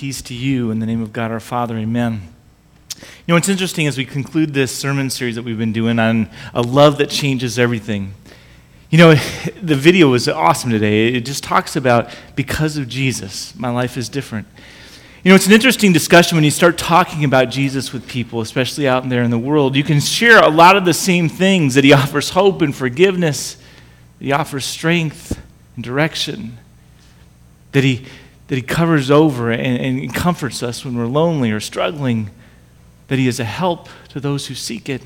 peace to you in the name of God our Father. Amen. You know, what's interesting as we conclude this sermon series that we've been doing on a love that changes everything. You know, the video was awesome today. It just talks about because of Jesus, my life is different. You know, it's an interesting discussion when you start talking about Jesus with people, especially out there in the world. You can share a lot of the same things that he offers hope and forgiveness, he offers strength and direction, that he, that he covers over and, and comforts us when we're lonely or struggling, that he is a help to those who seek it.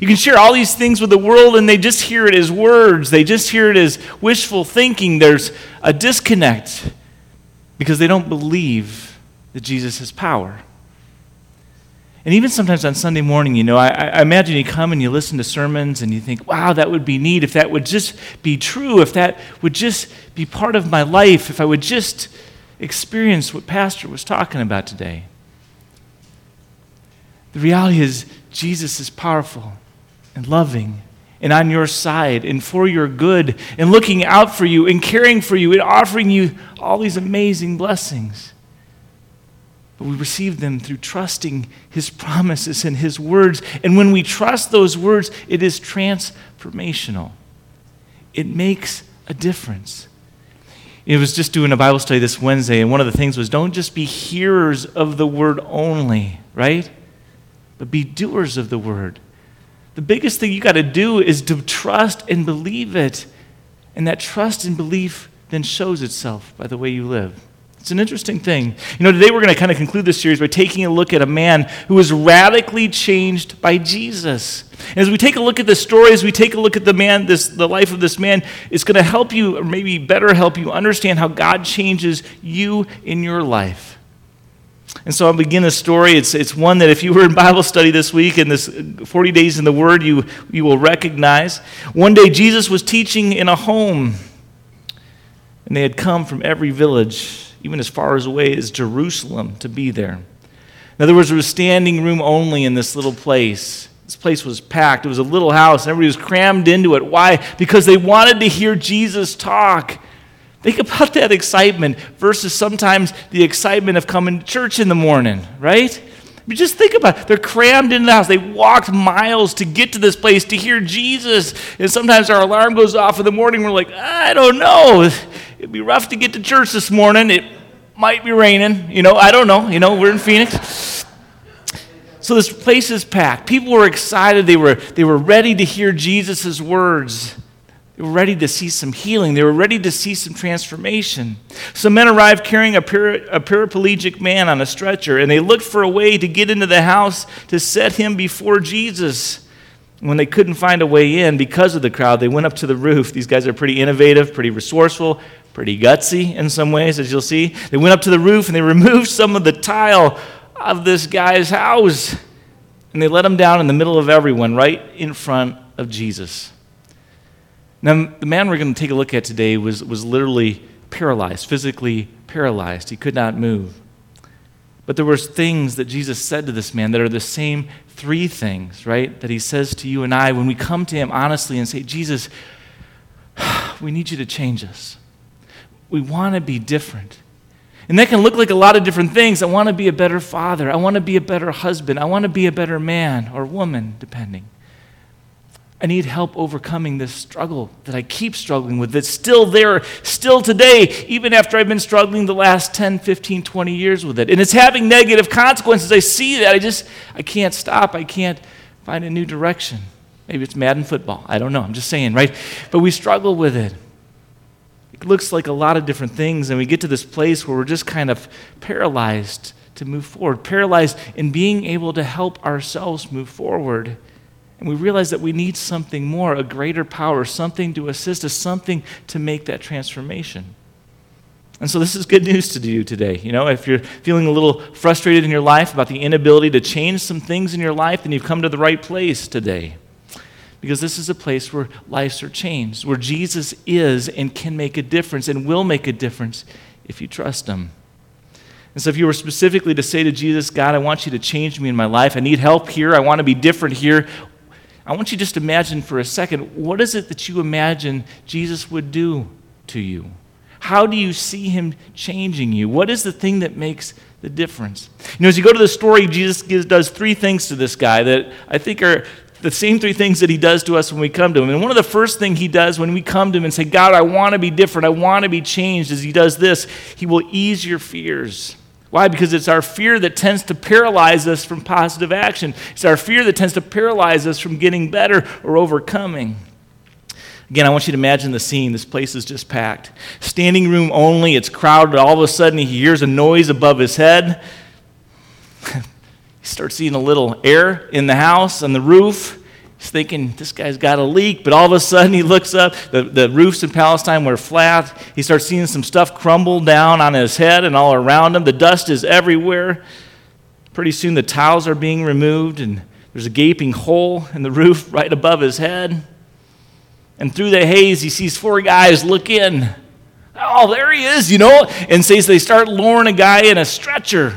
You can share all these things with the world and they just hear it as words, they just hear it as wishful thinking. There's a disconnect because they don't believe that Jesus has power. And even sometimes on Sunday morning, you know, I, I, imagine you come and you listen to sermons and you think, wow, that would be neat if that would just be true, if that would just be part of my life, if I would just experience what Pastor was talking about today. The reality is, Jesus is powerful and loving and on your side and for your good and looking out for you and caring for you and offering you all these amazing blessings. But we receive them through trusting His promises and His words. And when we trust those words, it is transformational. It makes a difference. It was just doing a Bible study this Wednesday, and one of the things was don't just be hearers of the word only, right? But be doers of the word. The biggest thing you got to do is to trust and believe it. And that trust and belief then shows itself by the way you live. It's an interesting thing. You know, today we're going to kind of conclude this series by taking a look at a man who was radically changed by Jesus. And as we take a look at the story, as we take a look at the man, this, the life of this man, it's going to help you, or maybe better help you, understand how God changes you in your life. And so I'll begin the story. It's, it's one that if you were in Bible study this week in this uh, 40 days in the Word, you, you will recognize. One day Jesus was teaching in a home, and they had come from every village even as far as away as Jerusalem, to be there. In other words, there was standing room only in this little place. This place was packed. It was a little house, and everybody was crammed into it. Why? Because they wanted to hear Jesus talk. Think about that excitement versus sometimes the excitement of coming to church in the morning, right? But just think about it. They're crammed into the house. They walked miles to get to this place to hear Jesus. And sometimes our alarm goes off in the morning. We're like, I don't know. It'd be rough to get to church this morning. It might be raining. You know, I don't know. You know, we're in Phoenix. So this place is packed. People were excited. They were, they were ready to hear Jesus' words. They were ready to see some healing. They were ready to see some transformation. Some men arrived carrying a, para, a paraplegic man on a stretcher, and they looked for a way to get into the house to set him before Jesus. When they couldn't find a way in because of the crowd, they went up to the roof. These guys are pretty innovative, pretty resourceful, pretty gutsy in some ways, as you'll see. They went up to the roof and they removed some of the tile of this guy's house. And they let him down in the middle of everyone, right in front of Jesus. Now, the man we're going to take a look at today was, was literally paralyzed, physically paralyzed. He could not move. But there were things that Jesus said to this man that are the same three things, right? That he says to you and I when we come to him honestly and say, Jesus, we need you to change us. We want to be different. And that can look like a lot of different things. I want to be a better father. I want to be a better husband. I want to be a better man or woman, depending. I need help overcoming this struggle that I keep struggling with, that's still there, still today, even after I've been struggling the last 10, 15, 20 years with it. And it's having negative consequences. I see that. I just, I can't stop. I can't find a new direction. Maybe it's Madden football. I don't know. I'm just saying, right? But we struggle with it. It looks like a lot of different things, and we get to this place where we're just kind of paralyzed to move forward, paralyzed in being able to help ourselves move forward. And we realize that we need something more, a greater power, something to assist us, something to make that transformation. And so this is good news to you today. You know, if you're feeling a little frustrated in your life about the inability to change some things in your life, then you've come to the right place today because this is a place where lives are changed, where Jesus is and can make a difference and will make a difference if you trust Him. And so, if you were specifically to say to Jesus, God, I want you to change me in my life, I need help here, I want to be different here, I want you just imagine for a second what is it that you imagine Jesus would do to you? How do you see Him changing you? What is the thing that makes the difference. You know, as you go to the story, Jesus gives, does three things to this guy that I think are the same three things that he does to us when we come to him. And one of the first things he does when we come to him and say, God, I want to be different, I want to be changed, is he does this. He will ease your fears. Why? Because it's our fear that tends to paralyze us from positive action. It's our fear that tends to paralyze us from getting better or overcoming. Again, I want you to imagine the scene. This place is just packed. Standing room only, it's crowded. All of a sudden, he hears a noise above his head. he starts seeing a little air in the house on the roof. He's thinking, this guy's got a leak, but all of a sudden he looks up. The, the roofs in Palestine were flat. He starts seeing some stuff crumble down on his head and all around him. The dust is everywhere. Pretty soon the tiles are being removed, and there's a gaping hole in the roof right above his head. And through the haze, he sees four guys look in. Oh, there he is, you know? And says they start lowering a guy in a stretcher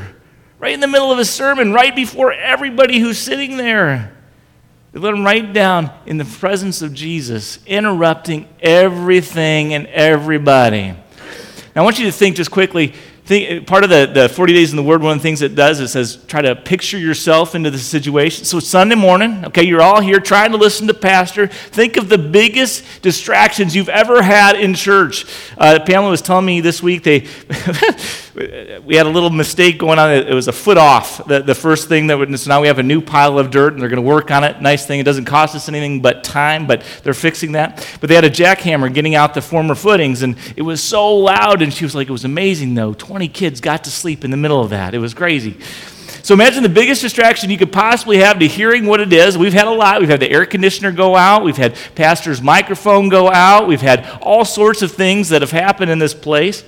right in the middle of his sermon, right before everybody who's sitting there. They let him right down in the presence of Jesus, interrupting everything and everybody. Now, I want you to think just quickly. Think, part of the, the 40 days in the Word, one of the things it does is says, try to picture yourself into the situation. So, Sunday morning, okay, you're all here trying to listen to Pastor. Think of the biggest distractions you've ever had in church. Uh, Pamela was telling me this week they. we had a little mistake going on. It was a foot off, the, the first thing that would, so now we have a new pile of dirt and they're going to work on it. Nice thing. It doesn't cost us anything but time, but they're fixing that. But they had a jackhammer getting out the former footings and it was so loud. And she was like, it was amazing though. 20 kids got to sleep in the middle of that. It was crazy. So imagine the biggest distraction you could possibly have to hearing what it is. We've had a lot. We've had the air conditioner go out. We've had pastor's microphone go out. We've had all sorts of things that have happened in this place.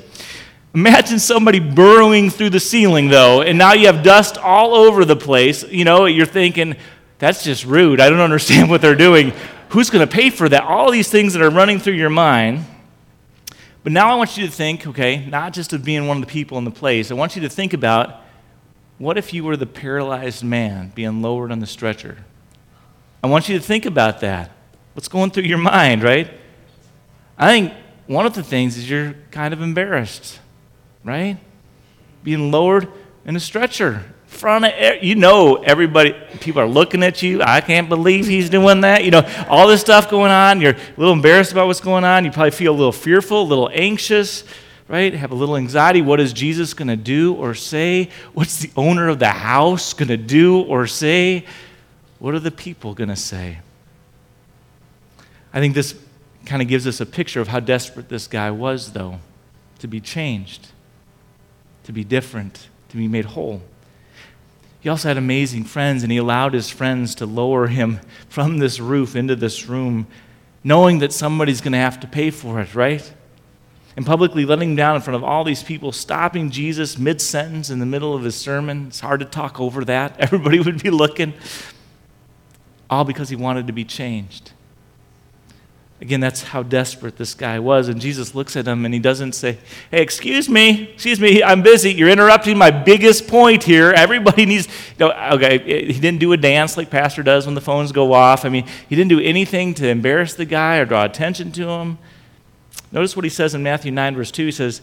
Imagine somebody burrowing through the ceiling, though, and now you have dust all over the place. You know, you're thinking, that's just rude. I don't understand what they're doing. Who's going to pay for that? All these things that are running through your mind. But now I want you to think, okay, not just of being one of the people in the place, I want you to think about what if you were the paralyzed man being lowered on the stretcher? I want you to think about that. What's going through your mind, right? I think one of the things is you're kind of embarrassed right? Being lowered in a stretcher. Front of, you know, everybody, people are looking at you. I can't believe he's doing that. You know, all this stuff going on. You're a little embarrassed about what's going on. You probably feel a little fearful, a little anxious, right? Have a little anxiety. What is Jesus going to do or say? What's the owner of the house going to do or say? What are the people going to say? I think this kind of gives us a picture of how desperate this guy was, though, to be changed to be different, to be made whole. He also had amazing friends, and he allowed his friends to lower him from this roof into this room, knowing that somebody's going to have to pay for it, right? And publicly letting him down in front of all these people, stopping Jesus mid sentence in the middle of his sermon. It's hard to talk over that. Everybody would be looking. All because he wanted to be changed. Again, that's how desperate this guy was. And Jesus looks at him and he doesn't say, Hey, excuse me, excuse me, I'm busy. You're interrupting my biggest point here. Everybody needs, know, okay, he didn't do a dance like Pastor does when the phones go off. I mean, he didn't do anything to embarrass the guy or draw attention to him. Notice what he says in Matthew 9, verse 2. He says,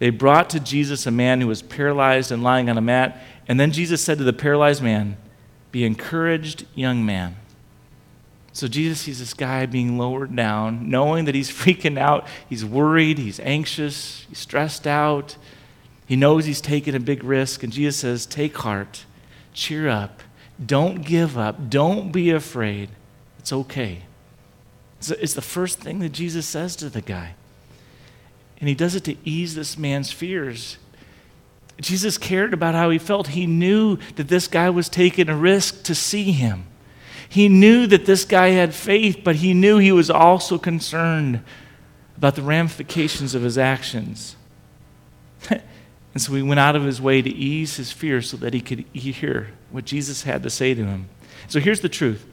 They brought to Jesus a man who was paralyzed and lying on a mat. And then Jesus said to the paralyzed man, Be encouraged, young man. So Jesus sees this guy being lowered down, knowing that he's freaking out. He's worried, he's anxious, he's stressed out. He knows he's taking a big risk. And Jesus says, Take heart, cheer up, don't give up, don't be afraid. It's okay. It's the first thing that Jesus says to the guy. And he does it to ease this man's fears. Jesus cared about how he felt. He knew that this guy was taking a risk to see him. He knew that this guy had faith, but he knew he was also concerned about the ramifications of his actions. and so he went out of his way to ease his fear so that he could hear what Jesus had to say to him. So here's the truth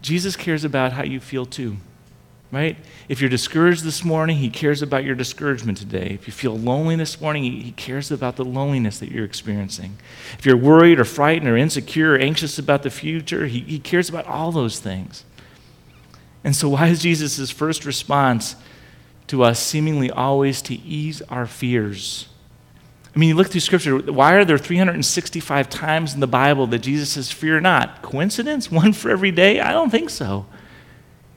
Jesus cares about how you feel too right? If you're discouraged this morning, He cares about your discouragement today. If you feel lonely this morning, He, cares about the loneliness that you're experiencing. If you're worried or frightened or insecure or anxious about the future, he, he cares about all those things. And so, why is Jesus' first response to us seemingly always to ease our fears? I mean, you look through Scripture, why are there 365 times in the Bible that Jesus says, Fear not? Coincidence? One for every day? I don't think so.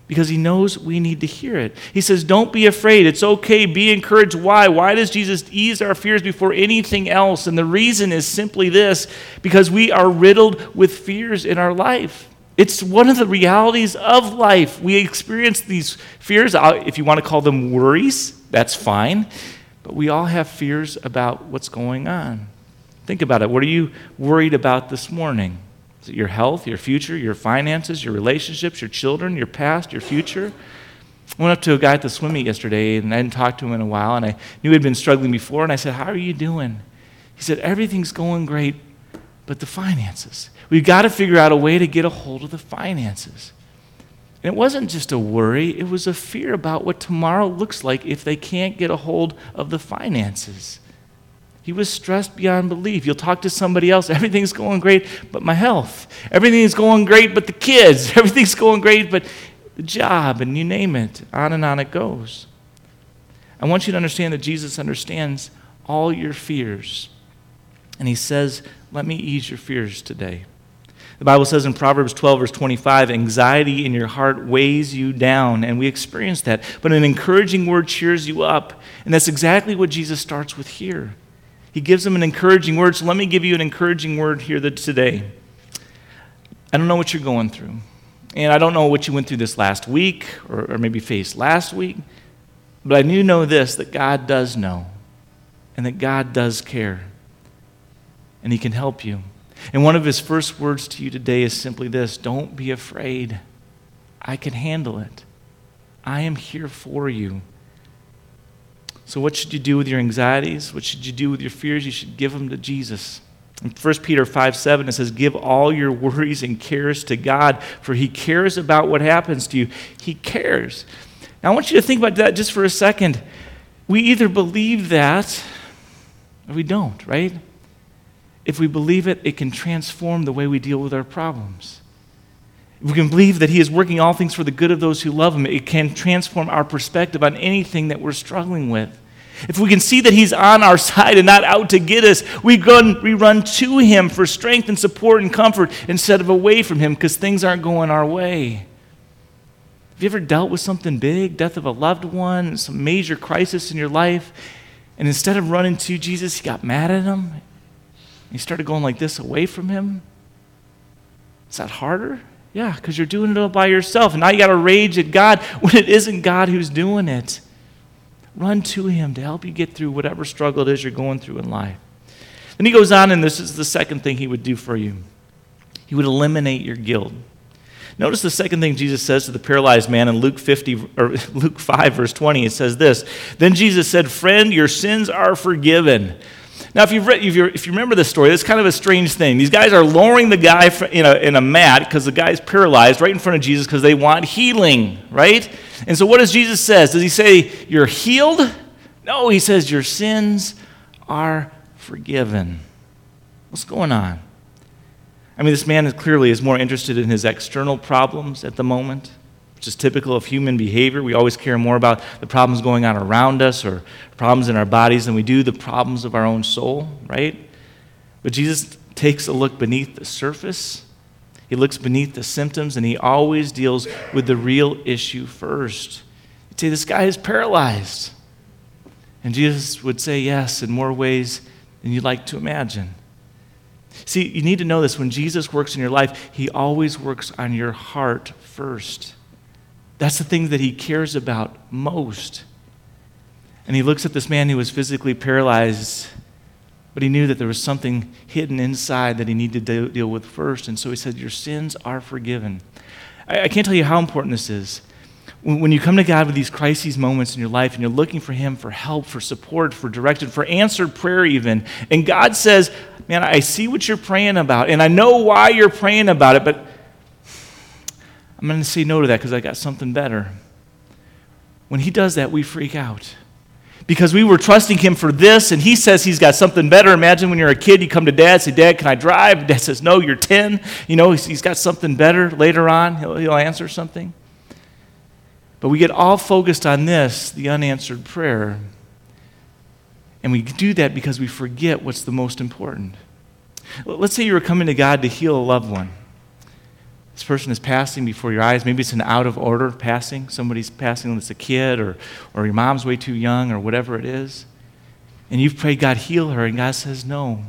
Because he knows we need to hear it. He says, Don't be afraid. It's okay. Be encouraged. Why? Why does Jesus ease our fears before anything else? And the reason is simply this because we are riddled with fears in our life. It's one of the realities of life. We experience these fears. Uh, if you want to call them worries, that's fine. But we all have fears about what's going on. Think about it. What are you worried about this morning? Your health, your future, your finances, your relationships, your children, your past, your future? I went up to a guy at the swim meet yesterday and I hadn't talked to him in a while and I knew he'd been struggling before and I said, How are you doing? He said, Everything's going great, but the finances. We've got to figure out a way to get a hold of the finances. And it wasn't just a worry, it was a fear about what tomorrow looks like if they can't get a hold of the finances. He was stressed beyond belief. You'll talk to somebody else, everything's going great, but my health. Everything's going great, but the kids. Everything's going great, but the job, and you name it. On and on it goes. I want you to understand that Jesus understands all your fears. And he says, Let me ease your fears today. The Bible says in Proverbs 12, verse 25, anxiety in your heart weighs you down, and we experience that. But an encouraging word cheers you up. And that's exactly what Jesus starts with here. He gives them an encouraging word. So let me give you an encouraging word here today. I don't know what you're going through. And I don't know what you went through this last week or, or maybe faced last week. But I do know this that God does know and that God does care. And He can help you. And one of his first words to you today is simply this Don't be afraid. I can handle it. I am here for you. So, what should you do with your anxieties? What should you do with your fears? You should give them to Jesus. In 1 Peter 5 7, it says, Give all your worries and cares to God, for He cares about what happens to you. He cares. Now, I want you to think about that just for a second. We either believe that or we don't, right? if we believe it, it can transform the way we deal with our problems. If we can believe that He is working all things for the good of those who love Him, it can transform our perspective on anything that we're struggling with. If we can see that He's on our side and not out to get us, we run, we run to Him for strength and support and comfort instead of away from Him because things aren't going our way. Have you ever dealt with something big, death of a loved one, some major crisis in your life, and instead of running to Jesus, you got mad at Him you started going like this away from Him? Is that harder? Yeah, because you're doing it all by yourself. And now you got to rage at God when it isn't God who's doing it. Run to Him to help you get through whatever struggle it is you're going through in life. Then he goes on, and this is the second thing he would do for you he would eliminate your guilt. Notice the second thing Jesus says to the paralyzed man in Luke 50 or Luke 5 verse 20 it says this then Jesus said friend your sins are forgiven now, if, you've read, if, if you remember this story, it's kind of a strange thing. These guys are lowering the guy in a, in a mat because the guy's paralyzed right in front of Jesus because they want healing, right? And so, what does Jesus says? Does he say you're healed? No, he says your sins are forgiven. What's going on? I mean, this man clearly is more interested in his external problems at the moment which is typical of human behavior. We always care more about the problems going on around us or problems in our bodies than we do the problems of our own soul, right? But Jesus takes a look beneath the surface. He looks beneath the symptoms and he always deals with the real issue first. You'd say, This guy is paralyzed. And Jesus would say, Yes, in more ways than you'd like to imagine. See, you need to know this. When Jesus works in your life, he always works on your heart first. That's the thing that he cares about most. And he looks at this man who was physically paralyzed, but he knew that there was something hidden inside that he needed to deal with first. And so he said, Your sins are forgiven. I, can't tell you how important this is. When, when you come to God with these crises moments in your life and you're looking for Him for help, for support, for direction, for answered prayer, even, and God says, Man, I see what you're praying about, and I know why you're praying about it, but I'm going to say no to that because I got something better. When he does that, we freak out. Because we were trusting him for this, and he says he's got something better. Imagine when you're a kid, you come to dad, say, Dad, can I drive? Dad says, No, you're 10. You know, he's got something better later on. He'll, he'll answer something. But we get all focused on this, the unanswered prayer. And we do that because we forget what's the most important. Let's say you were coming to God to heal a loved one. Person is passing before your eyes. Maybe it's an out of order passing. Somebody's passing that's a kid, or, or your mom's way too young, or whatever it is. And you've prayed, God, heal her, and God says, No.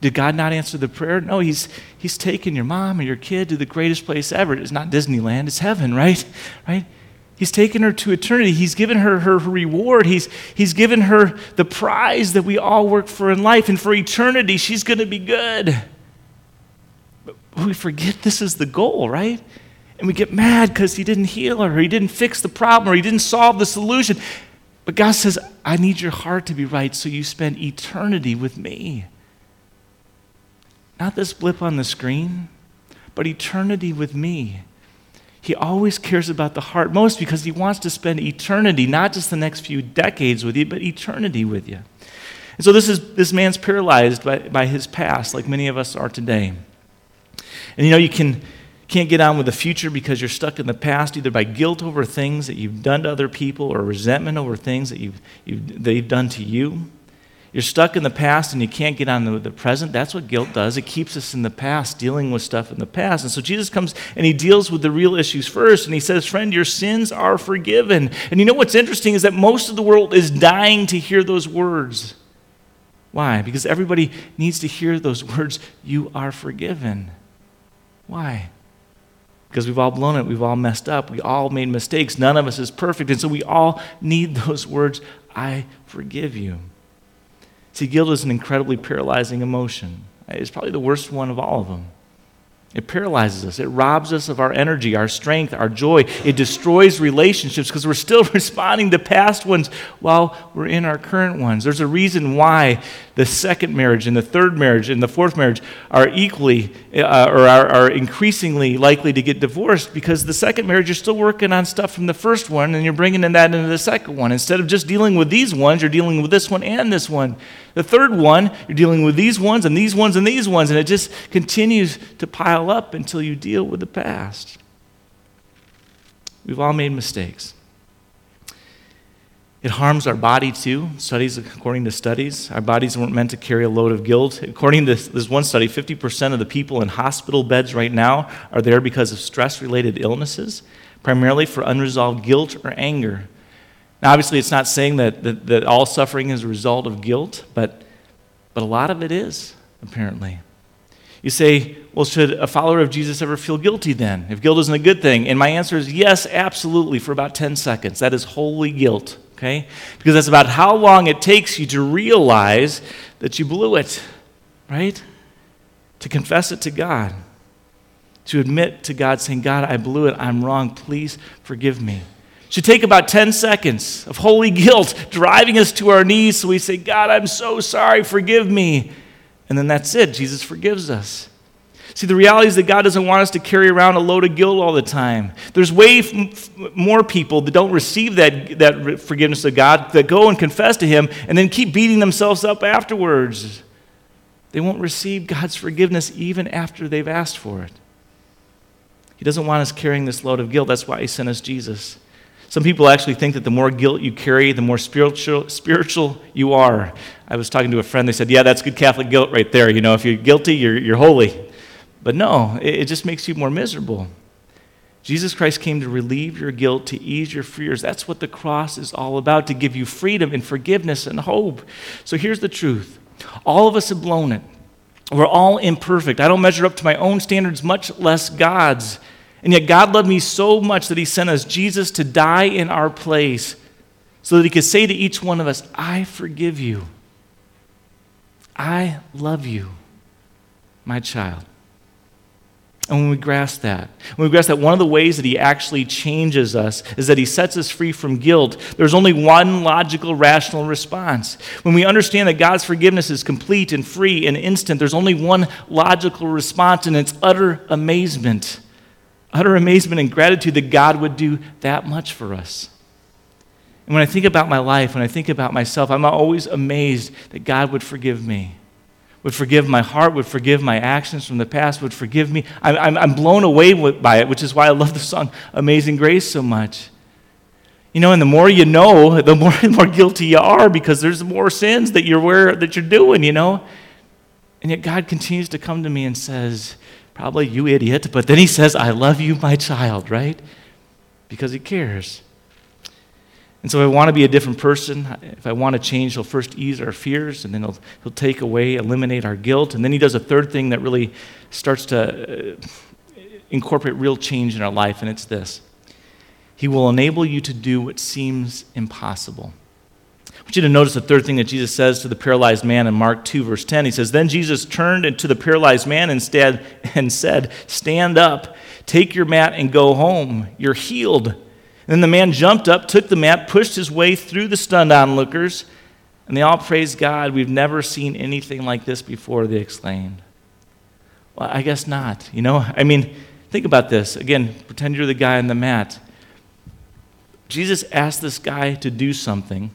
Did God not answer the prayer? No, He's, he's taken your mom and your kid to the greatest place ever. It's not Disneyland, it's heaven, right? Right? He's taken her to eternity. He's given her her reward. He's, he's given her the prize that we all work for in life. And for eternity, she's going to be good. But we forget this is the goal, right? And we get mad because he didn't heal her, or he didn't fix the problem, or he didn't solve the solution. But God says, I need your heart to be right so you spend eternity with me. Not this blip on the screen, but eternity with me. He always cares about the heart most because he wants to spend eternity, not just the next few decades with you, but eternity with you. And so this, is, this man's paralyzed by, by his past, like many of us are today. And you know, you can, can't get on with the future because you're stuck in the past, either by guilt over things that you've done to other people or resentment over things that you've, you've, they've done to you. You're stuck in the past and you can't get on the, the present. That's what guilt does. It keeps us in the past, dealing with stuff in the past. And so Jesus comes and he deals with the real issues first. And he says, Friend, your sins are forgiven. And you know what's interesting is that most of the world is dying to hear those words. Why? Because everybody needs to hear those words, You are forgiven. Why? Because we've all blown it. We've all messed up. We all made mistakes. None of us is perfect. And so we all need those words, I forgive you. See, guilt is an incredibly paralyzing emotion. It's probably the worst one of all of them. It paralyzes us. It robs us of our energy, our strength, our joy. It destroys relationships because we're still responding to past ones while we're in our current ones. There's a reason why the second marriage and the third marriage and the fourth marriage are equally uh, or are, are increasingly likely to get divorced because the second marriage, you're still working on stuff from the first one and you're bringing in that into the second one. Instead of just dealing with these ones, you're dealing with this one and this one. The third one, you're dealing with these ones and these ones and these ones, and it just continues to pile up until you deal with the past. We've all made mistakes. It harms our body too. Studies, according to studies, our bodies weren't meant to carry a load of guilt. According to this one study, 50% of the people in hospital beds right now are there because of stress related illnesses, primarily for unresolved guilt or anger. Now, obviously, it's not saying that, that, that all suffering is a result of guilt, but, but a lot of it is, apparently. You say, well, should a follower of Jesus ever feel guilty then? If guilt isn't a good thing? And my answer is yes, absolutely, for about 10 seconds. That is holy guilt, okay? Because that's about how long it takes you to realize that you blew it, right? To confess it to God. To admit to God, saying, God, I blew it, I'm wrong, please forgive me should take about 10 seconds of holy guilt driving us to our knees so we say, God, I'm so sorry, forgive me. And then that's it. Jesus forgives us. See, the reality is that God doesn't want us to carry around a load of guilt all the time. There's way f- more people that don't receive that, that forgiveness of God that go and confess to Him and then keep beating themselves up afterwards. They won't receive God's forgiveness even after they've asked for it. He doesn't want us carrying this load of guilt. That's why He sent us Jesus. Some people actually think that the more guilt you carry, the more spiritual, spiritual you are. I was talking to a friend, they said, Yeah, that's good Catholic guilt right there. You know, if you're guilty, you're, you're holy. But no, it, it just makes you more miserable. Jesus Christ came to relieve your guilt, to ease your fears. That's what the cross is all about, to give you freedom and forgiveness and hope. So here's the truth all of us have blown it. We're all imperfect. I don't measure up to my own standards, much less God's. And yet, God loved me so much that He sent us Jesus to die in our place so that He could say to each one of us, I forgive you. I love you, my child. And when we grasp that, when we grasp that one of the ways that he actually changes us is that he sets us free from guilt, there's only one logical, rational response. When we understand that God's forgiveness is complete and free and instant, there's only one logical response, and it's utter amazement utter amazement and gratitude that God would do that much for us. And when I think about my life, when I think about myself, I'm always amazed that God would forgive me, would forgive my heart, would forgive my actions from the past, would forgive me. I'm, I'm, blown away by it, which is why I love the song Amazing Grace so much. You know, and the more you know, the more, the more guilty you are because there's more sins that you're aware that you're doing, you know. And yet God continues to come to me and says, probably you idiot, but then he says, I love you, my child, right? Because he cares. And so if I want to be a different person, if I want to change, he'll first ease our fears, and then he'll, he'll take away, eliminate our guilt. And then he does a third thing that really starts to uh, incorporate real change in our life, and it's this He will enable you to do what seems impossible. I want you to notice the third thing that Jesus says to the paralyzed man in Mark 2, verse 10. He says, Then Jesus turned to the paralyzed man instead and said, Stand up, take your mat, and go home. You're healed. And then the man jumped up, took the mat, pushed his way through the stunned onlookers, and they all praised God. We've never seen anything like this before, they exclaimed. Well, I guess not. You know, I mean, think about this. Again, pretend you're the guy on the mat. Jesus asked this guy to do something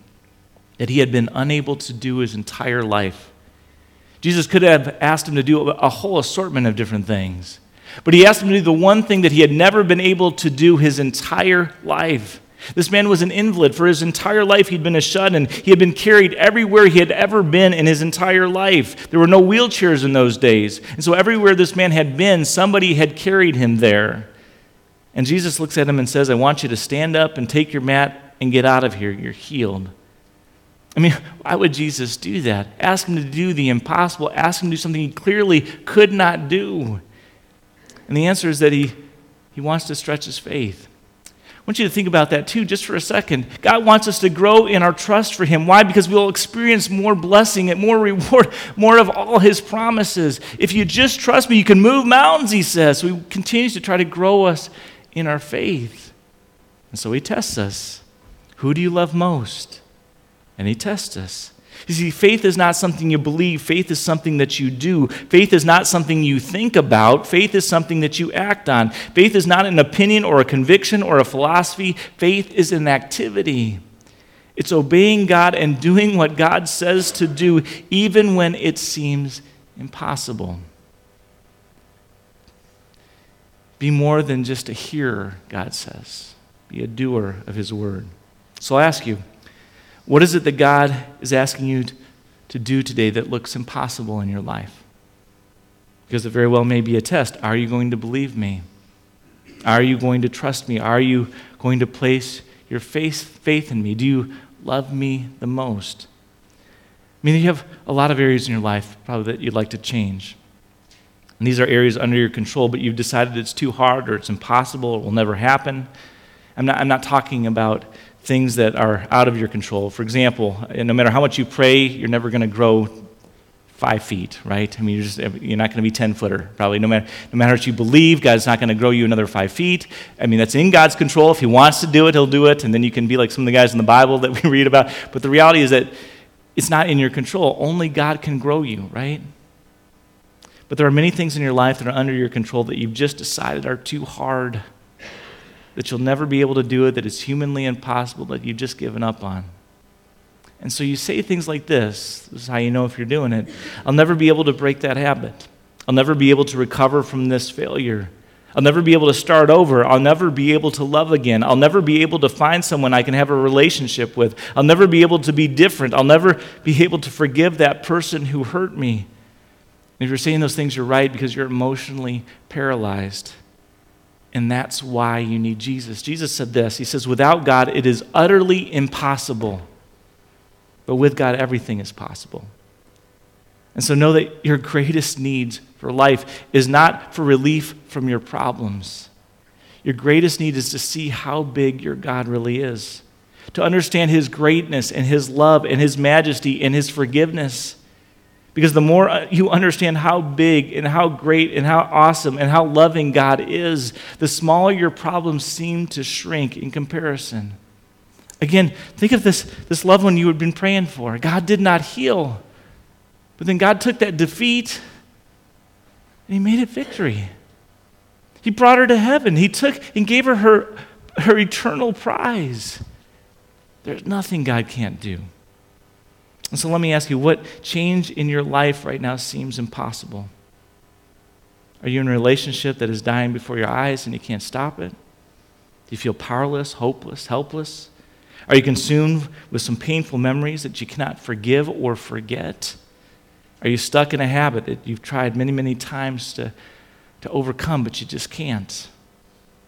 that he had been unable to do his entire life. Jesus could have asked him to do a whole assortment of different things. But he asked him to do the one thing that he had never been able to do his entire life. This man was an invalid. For his entire life, he'd been a shut in. He had been carried everywhere he had ever been in his entire life. There were no wheelchairs in those days. And so, everywhere this man had been, somebody had carried him there. And Jesus looks at him and says, I want you to stand up and take your mat and get out of here. You're healed. I mean, why would Jesus do that? Ask him to do the impossible, ask him to do something he clearly could not do. And the answer is that he, he wants to stretch his faith. I want you to think about that too, just for a second. God wants us to grow in our trust for Him. Why? Because we'll experience more blessing and more reward, more of all His promises. If you just trust me, you can move mountains, He says. So He continues to try to grow us in our faith. And so He tests us. Who do you love most? And He tests us. You see, faith is not something you believe, faith is something that you do. Faith is not something you think about, faith is something that you act on. Faith is not an opinion or a conviction or a philosophy, faith is an activity. It's obeying God and doing what God says to do, even when it seems impossible. Be more than just a hearer, God says. Be a doer of His word. So I ask you, what is it that God is asking you to do today that looks impossible in your life? Because it very well may be a test. Are you going to believe me? Are you going to trust me? Are you going to place your faith, faith in me? Do you love me the most? I mean, you have a lot of areas in your life probably that you'd like to change. And these are areas under your control, but you've decided it's too hard or it's impossible or it will never happen. I'm not, I'm not talking about things that are out of your control. For example, eh, no matter how much you pray, you're never going to grow five feet, right? I mean, you're, just, eh, you're not going to be 10 footer, probably. No matter, no matter what you believe, God's not going to grow you another five feet. I mean, that's in God's control. If He wants to do it, He'll do it. And then you can be like some of the guys in the Bible that we read about. But the reality is that it's not in your control. Only God can grow you, right? But there are many things in your life that are under your control that you've just decided are too hard that you'll never be able to do it, that it's humanly impossible, that you've just given up on. And so you say things like this this is how you know if you're doing it. I'll never be able to break that habit. I'll never be able to recover from this failure. I'll never be able to start over. I'll never be able to love again. I'll never be able to find someone I can have a relationship with. I'll never be able to be different. I'll never be able to forgive that person who hurt me. And if you're saying those things, you're right because you're emotionally paralyzed. And that's why you need Jesus. Jesus said this He says, Without God, it is utterly impossible. But with God, everything is possible. And so know that your greatest needs for life is not for relief from your problems. Your greatest need is to see how big your God really is, to understand His greatness and His love and His majesty and His forgiveness. Because the more uh, you understand how big and how great and how awesome and how loving God is, the smaller your problems seem to shrink in comparison. Again, think of this, this loved one you had been praying for. God did not heal. But then God took that defeat and He made it victory. He brought her to heaven. He took and gave her her, her eternal prize. There's nothing God can't do. And so let me ask you what change in your life right now seems impossible? Are you in a relationship that is dying before your eyes and you can't stop it? Do you feel powerless, hopeless, helpless? Are you consumed with some painful memories that you cannot forgive or forget? Are you stuck in a habit that you've tried many, many times to, to overcome, but you just can't?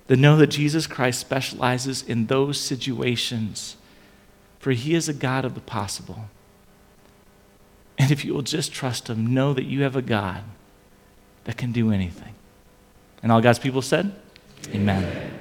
Then know that Jesus Christ specializes in those situations, for he is a God of the possible. And if you will just trust him, know that you have a God that can do anything. And all God's people said, Amen. Amen.